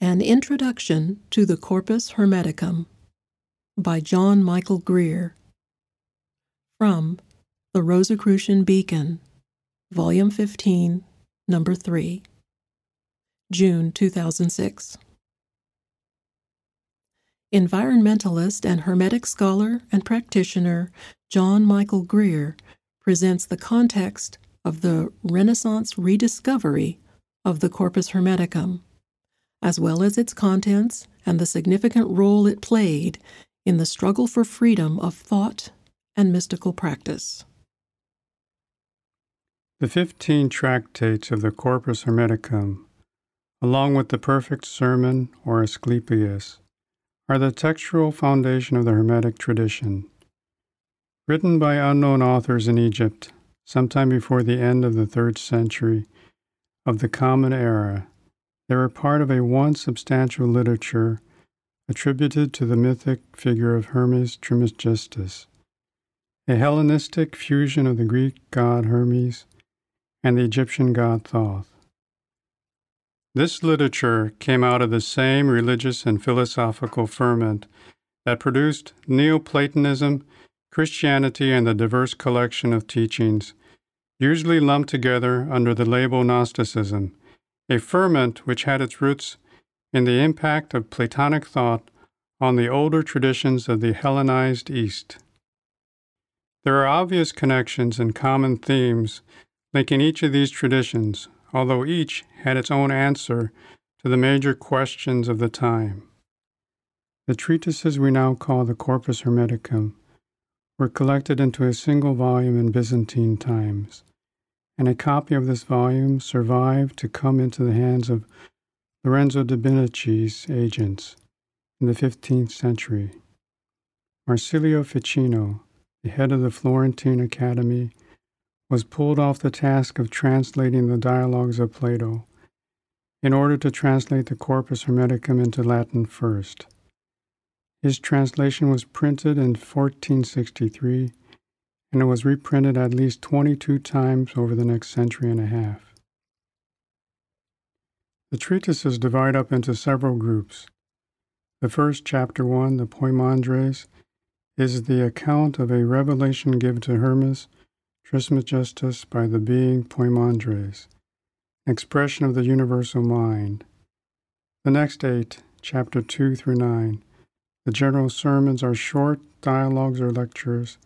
An Introduction to the Corpus Hermeticum by John Michael Greer. From The Rosicrucian Beacon, Volume 15, Number 3, June 2006. Environmentalist and Hermetic scholar and practitioner John Michael Greer presents the context of the Renaissance rediscovery of the Corpus Hermeticum as well as its contents and the significant role it played in the struggle for freedom of thought and mystical practice. The fifteen tractates of the Corpus Hermeticum, along with the Perfect Sermon or Asclepius, are the textual foundation of the Hermetic tradition. Written by unknown authors in Egypt sometime before the end of the third century of the Common Era, they were part of a once substantial literature attributed to the mythic figure of Hermes Trismegistus, a Hellenistic fusion of the Greek god Hermes and the Egyptian god Thoth. This literature came out of the same religious and philosophical ferment that produced Neoplatonism, Christianity, and the diverse collection of teachings, usually lumped together under the label Gnosticism, a ferment which had its roots in the impact of Platonic thought on the older traditions of the Hellenized East. There are obvious connections and common themes linking each of these traditions, although each had its own answer to the major questions of the time. The treatises we now call the Corpus Hermeticum were collected into a single volume in Byzantine times and a copy of this volume survived to come into the hands of Lorenzo de' Medici's agents in the 15th century. Marsilio Ficino, the head of the Florentine Academy, was pulled off the task of translating the dialogues of Plato in order to translate the Corpus Hermeticum into Latin first. His translation was printed in 1463 and it was reprinted at least 22 times over the next century and a half. The treatises divide up into several groups. The first, chapter 1, the Poimandres, is the account of a revelation given to Hermes Trismegistus by the being Poimandres, an expression of the universal mind. The next eight, chapter 2 through 9, the general sermons are short dialogues or lectures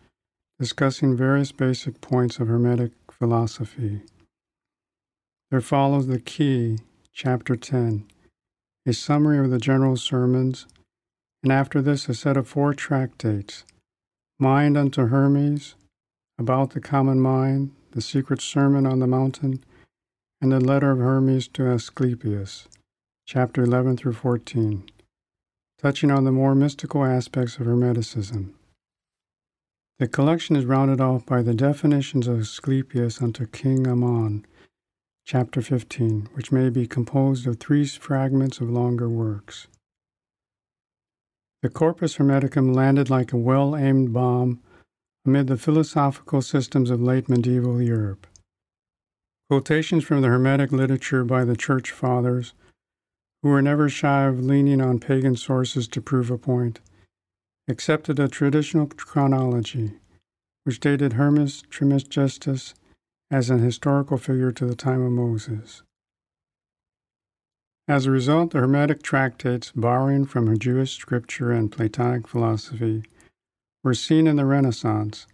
discussing various basic points of Hermetic philosophy. There follows the key, chapter 10, a summary of the general sermons, and after this, a set of four tractates Mind unto Hermes, About the Common Mind, The Secret Sermon on the Mountain, and the Letter of Hermes to Asclepius, chapter 11 through 14, touching on the more mystical aspects of Hermeticism. The collection is rounded off by the definitions of Asclepius unto King Ammon, chapter 15, which may be composed of three fragments of longer works. The Corpus Hermeticum landed like a well aimed bomb amid the philosophical systems of late medieval Europe. Quotations from the Hermetic literature by the Church Fathers, who were never shy of leaning on pagan sources to prove a point, accepted a traditional chronology, which dated Hermes Trismegistus as an historical figure to the time of Moses. As a result, the Hermetic tractates, borrowing from Jewish scripture and Platonic philosophy, were seen in the Renaissance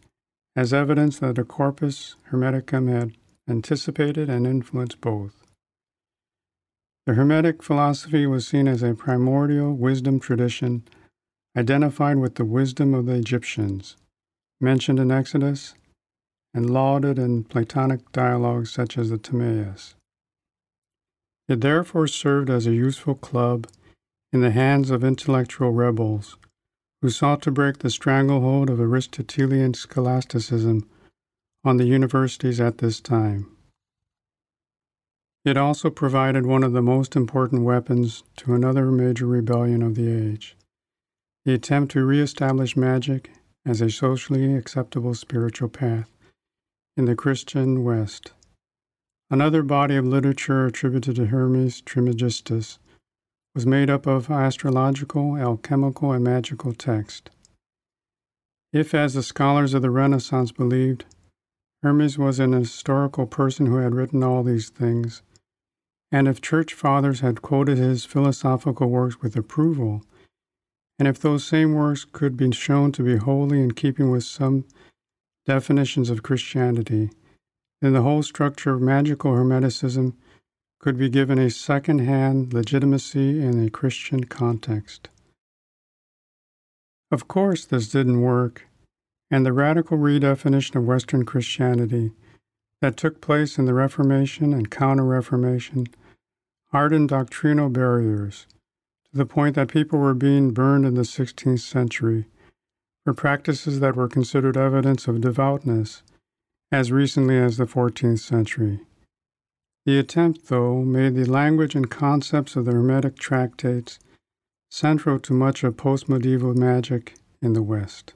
as evidence that the corpus hermeticum had anticipated and influenced both. The Hermetic philosophy was seen as a primordial wisdom tradition identified with the wisdom of the Egyptians, mentioned in Exodus, and lauded in Platonic dialogues such as the Timaeus. It therefore served as a useful club in the hands of intellectual rebels who sought to break the stranglehold of Aristotelian scholasticism on the universities at this time. It also provided one of the most important weapons to another major rebellion of the age the attempt to reestablish magic as a socially acceptable spiritual path in the Christian West. Another body of literature attributed to Hermes Trismegistus was made up of astrological, alchemical, and magical texts. If, as the scholars of the Renaissance believed, Hermes was an historical person who had written all these things, and if church fathers had quoted his philosophical works with approval, and if those same works could be shown to be wholly in keeping with some definitions of Christianity, then the whole structure of magical Hermeticism could be given a second hand legitimacy in a Christian context. Of course, this didn't work, and the radical redefinition of Western Christianity that took place in the Reformation and Counter Reformation hardened doctrinal barriers to the point that people were being burned in the 16th century for practices that were considered evidence of devoutness as recently as the 14th century. The attempt, though, made the language and concepts of the Hermetic tractates central to much of post medieval magic in the West.